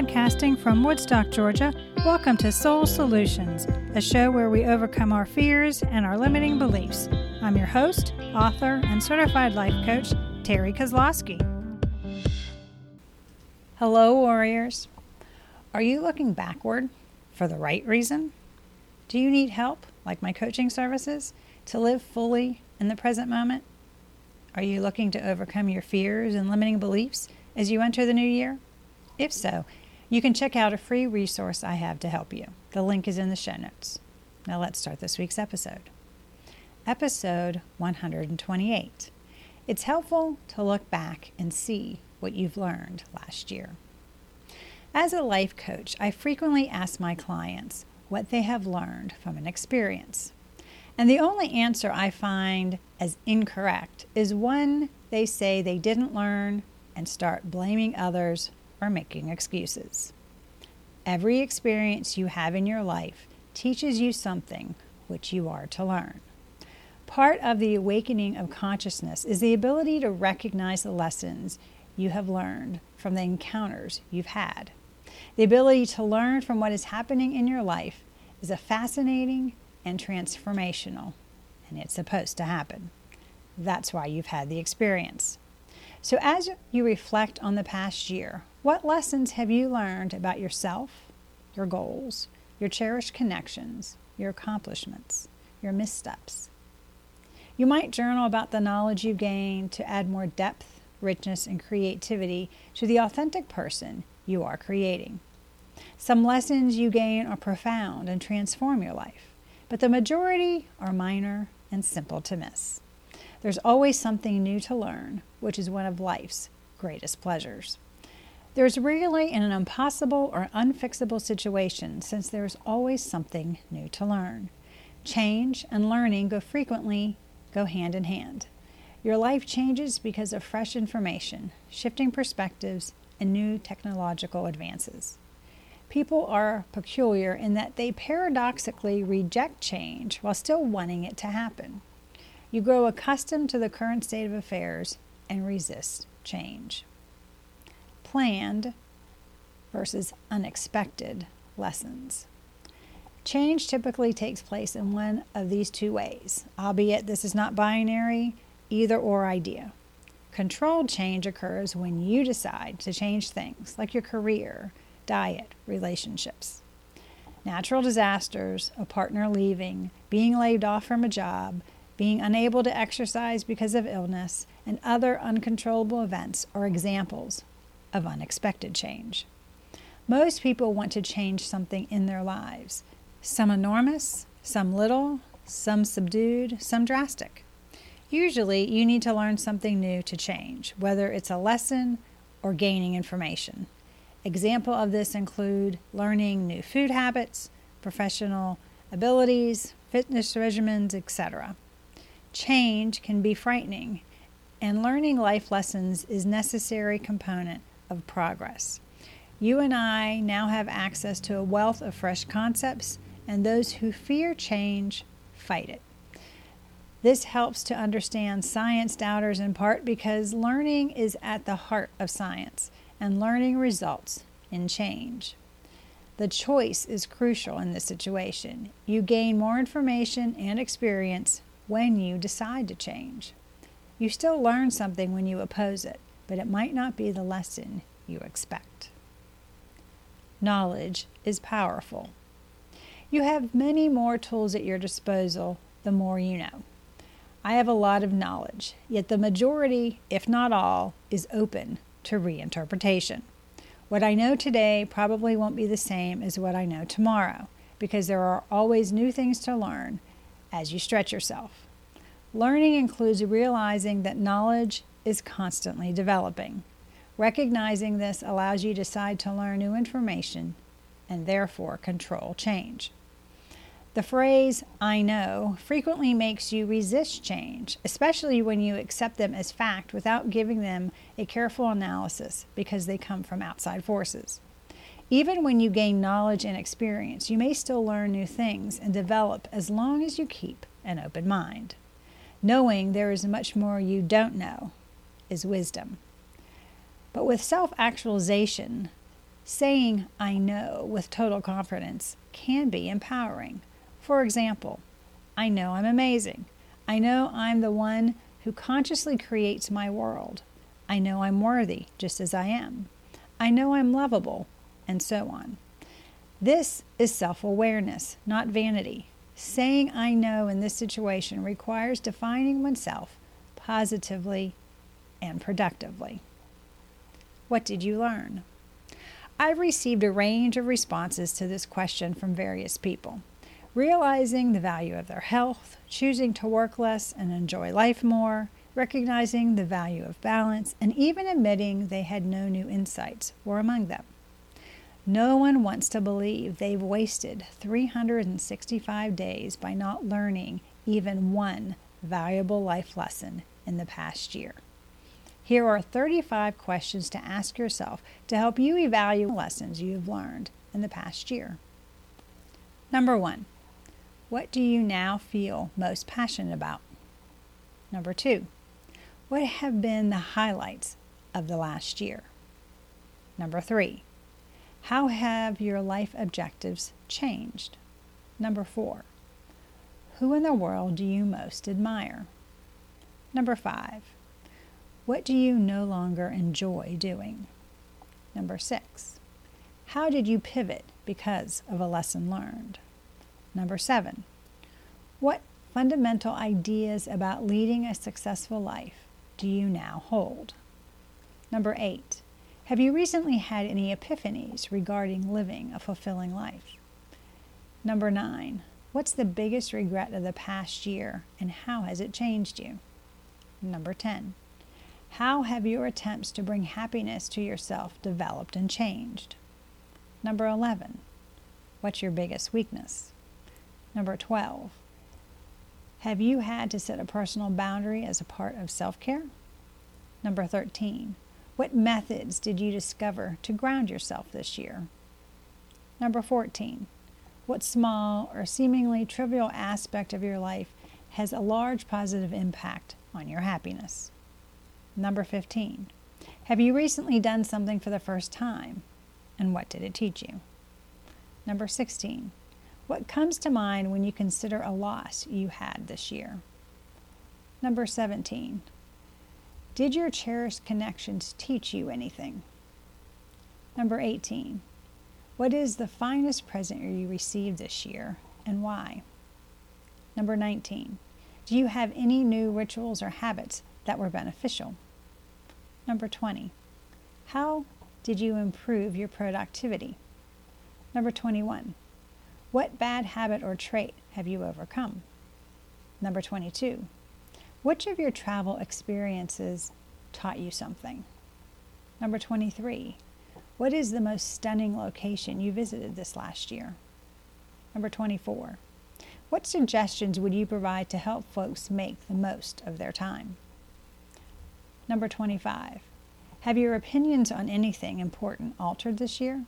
Podcasting from Woodstock, Georgia, welcome to Soul Solutions, a show where we overcome our fears and our limiting beliefs. I'm your host, author, and certified life coach, Terri Kozlowski. Hello, warriors. Are you looking backward for the right reason? Do you need help, like my coaching services, to live fully in the present moment? Are you looking to overcome your fears and limiting beliefs as you enter the new year? If so, you can check out a free resource I have to help you. The link is in the show notes. Now let's start this week's episode. Episode 128. It's helpful to look back and see what you've learned last year. As a life coach, I frequently ask my clients what they have learned from an experience. And the only answer I find as incorrect is when they say they didn't learn and start blaming others or making excuses. Every experience you have in your life teaches you something which you are to learn. Part of the awakening of consciousness is the ability to recognize the lessons you have learned from the encounters you've had. The ability to learn from what is happening in your life is a fascinating and transformational, and it's supposed to happen. That's why you've had the experience. So, as you reflect on the past year, what lessons have you learned about yourself, your goals, your cherished connections, your accomplishments, your missteps? You might journal about the knowledge you've gained to add more depth, richness, and creativity to the authentic person you are creating. Some lessons you gain are profound and transform your life, but the majority are minor and simple to miss. There's always something new to learn, which is one of life's greatest pleasures. There is rarely an impossible or unfixable situation since there is always something new to learn. Change and learning go frequently go hand in hand. Your life changes because of fresh information, shifting perspectives, and new technological advances. People are peculiar in that they paradoxically reject change while still wanting it to happen. You grow accustomed to the current state of affairs and resist change planned versus unexpected lessons. Change typically takes place in one of these two ways, albeit this is not binary, either or idea. Controlled change occurs when you decide to change things like your career, diet, relationships. Natural disasters, a partner leaving, being laid off from a job, being unable to exercise because of illness, and other uncontrollable events are examples of unexpected change. Most people want to change something in their lives, some enormous, some little, some subdued, some drastic. Usually, you need to learn something new to change, whether it's a lesson or gaining information. Example of this include learning new food habits, professional abilities, fitness regimens, etc. Change can be frightening, and learning life lessons is necessary component of progress. You and I now have access to a wealth of fresh concepts, and those who fear change fight it. This helps to understand science doubters in part because learning is at the heart of science, and learning results in change. The choice is crucial in this situation. You gain more information and experience when you decide to change. You still learn something when you oppose it but it might not be the lesson you expect. Knowledge is powerful. You have many more tools at your disposal the more you know. I have a lot of knowledge, yet the majority, if not all, is open to reinterpretation. What I know today probably won't be the same as what I know tomorrow because there are always new things to learn as you stretch yourself. Learning includes realizing that knowledge is constantly developing. Recognizing this allows you to decide to learn new information and therefore control change. The phrase, I know, frequently makes you resist change, especially when you accept them as fact without giving them a careful analysis because they come from outside forces. Even when you gain knowledge and experience, you may still learn new things and develop as long as you keep an open mind. Knowing there is much more you don't know is wisdom. But with self actualization, Saying I know with total confidence can be empowering. For example, I know I'm amazing. I know I'm the one who consciously creates my world. I know I'm worthy just as I am. I know I'm lovable, and so on. This is self awareness, not vanity. Saying I know in this situation requires defining oneself positively and productively. What did you learn? I've received a range of responses to this question from various people. Realizing the value of their health, choosing to work less and enjoy life more, recognizing the value of balance, and even admitting they had no new insights were among them. No one wants to believe they've wasted 365 days by not learning even one valuable life lesson in the past year. Here are 35 questions to ask yourself to help you evaluate lessons you have learned in the past year. Number one, what do you now feel most passionate about? Number two, what have been the highlights of the last year? Number three, how have your life objectives changed? Number four, who in the world do you most admire? Number five, what do you no longer enjoy doing? Number six, how did you pivot because of a lesson learned? Number seven, what fundamental ideas about leading a successful life do you now hold? Number eight, have you recently had any epiphanies regarding living a fulfilling life? Number nine, what's the biggest regret of the past year and how has it changed you? Number 10, how have your attempts to bring happiness to yourself developed and changed? Number 11. What's your biggest weakness? Number 12. Have you had to set a personal boundary as a part of self care? Number 13. What methods did you discover to ground yourself this year? Number 14. What small or seemingly trivial aspect of your life has a large positive impact on your happiness? Number 15. Have you recently done something for the first time? And what did it teach you? Number 16. What comes to mind when you consider a loss you had this year? Number 17. Did your cherished connections teach you anything? Number 18. What is the finest present you received this year and why? Number 19. Do you have any new rituals or habits that were beneficial. Number 20. How did you improve your productivity? Number 21. What bad habit or trait have you overcome? Number 22. Which of your travel experiences taught you something? Number 23. What is the most stunning location you visited this last year? Number 24. What suggestions would you provide to help folks make the most of their time? Number 25. Have your opinions on anything important altered this year?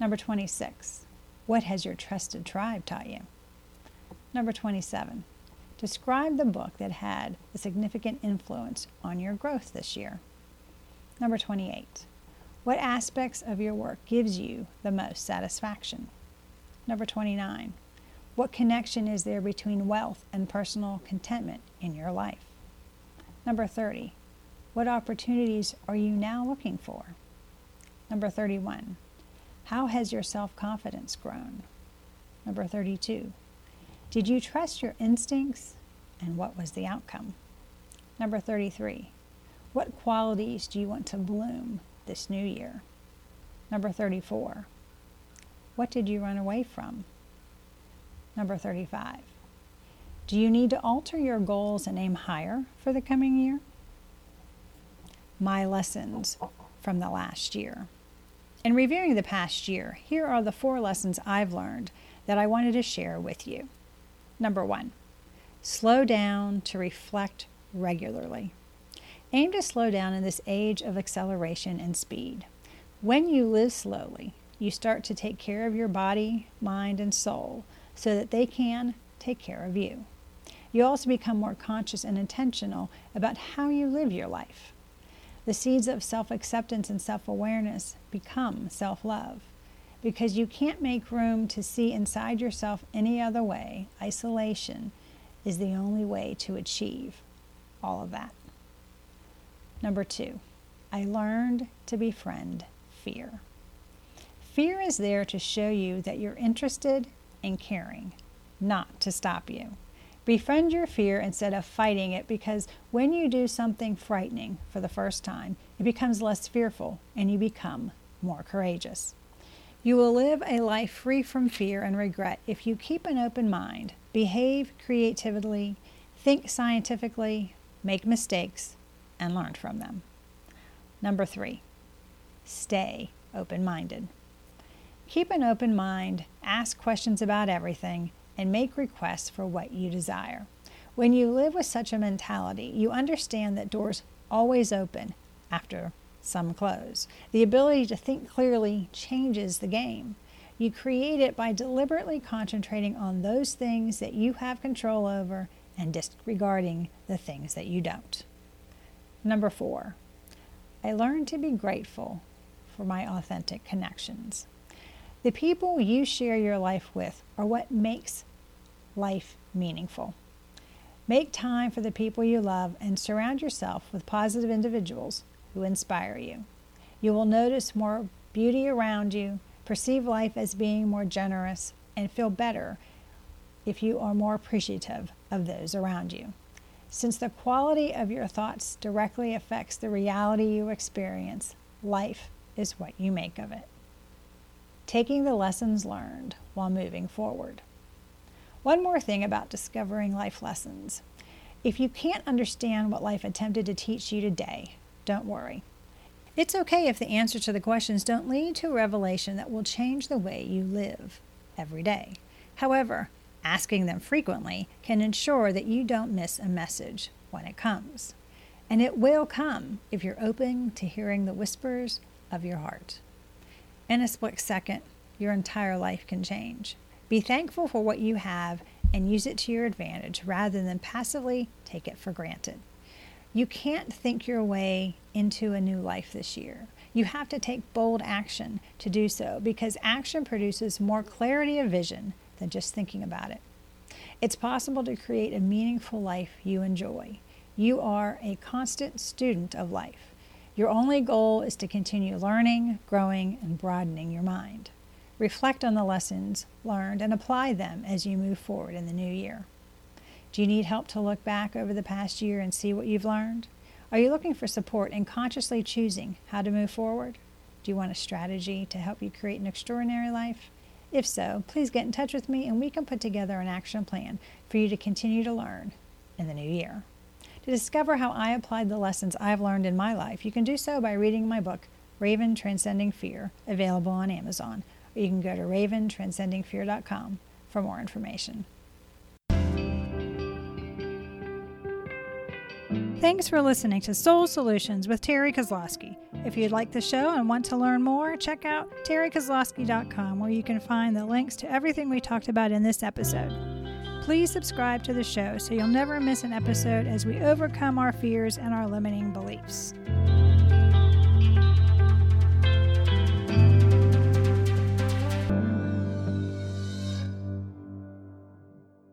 Number 26. What has your trusted tribe taught you? Number 27. Describe the book that had a significant influence on your growth this year. Number 28. What aspects of your work gives you the most satisfaction? Number 29. What connection is there between wealth and personal contentment in your life? Number 30, what opportunities are you now looking for? Number 31, how has your self confidence grown? Number 32, did you trust your instincts and what was the outcome? Number 33, what qualities do you want to bloom this new year? Number 34, what did you run away from? Number 35, do you need to alter your goals and aim higher for the coming year? My lessons from the last year. In reviewing the past year, here are the four lessons I've learned that I wanted to share with you. Number one, slow down to reflect regularly. Aim to slow down in this age of acceleration and speed. When you live slowly, you start to take care of your body, mind, and soul so that they can take care of you. You also become more conscious and intentional about how you live your life. The seeds of self acceptance and self awareness become self love. Because you can't make room to see inside yourself any other way, isolation is the only way to achieve all of that. Number two, I learned to befriend fear. Fear is there to show you that you're interested and caring, not to stop you. Befriend your fear instead of fighting it because when you do something frightening for the first time, it becomes less fearful and you become more courageous. You will live a life free from fear and regret if you keep an open mind, behave creatively, think scientifically, make mistakes, and learn from them. Number three, stay open minded. Keep an open mind, ask questions about everything, and make requests for what you desire. When you live with such a mentality, you understand that doors always open after some close. The ability to think clearly changes the game. You create it by deliberately concentrating on those things that you have control over and disregarding the things that you don't. Number four, I learned to be grateful for my authentic connections. The people you share your life with are what makes life meaningful. Make time for the people you love and surround yourself with positive individuals who inspire you. You will notice more beauty around you, perceive life as being more generous, and feel better if you are more appreciative of those around you. Since the quality of your thoughts directly affects the reality you experience, life is what you make of it. Taking the lessons learned while moving forward. One more thing about discovering life lessons. If you can't understand what life attempted to teach you today, don't worry. It's okay if the answers to the questions don't lead to a revelation that will change the way you live every day. However, asking them frequently can ensure that you don't miss a message when it comes. And it will come if you're open to hearing the whispers of your heart. In a split second, your entire life can change. Be thankful for what you have and use it to your advantage rather than passively take it for granted. You can't think your way into a new life this year. You have to take bold action to do so because action produces more clarity of vision than just thinking about it. It's possible to create a meaningful life you enjoy. You are a constant student of life. Your only goal is to continue learning, growing, and broadening your mind. Reflect on the lessons learned and apply them as you move forward in the new year. Do you need help to look back over the past year and see what you've learned? Are you looking for support in consciously choosing how to move forward? Do you want a strategy to help you create an extraordinary life? If so, please get in touch with me and we can put together an action plan for you to continue to learn in the new year. To discover how I applied the lessons I've learned in my life, you can do so by reading my book, Raven Transcending Fear, available on Amazon or you can go to raventranscendingfear.com for more information. Thanks for listening to Soul Solutions with Terri Kozlowski. If you'd like the show and want to learn more, check out terrikozlowski.com where you can find the links to everything we talked about in this episode. Please subscribe to the show so you'll never miss an episode as we overcome our fears and our limiting beliefs.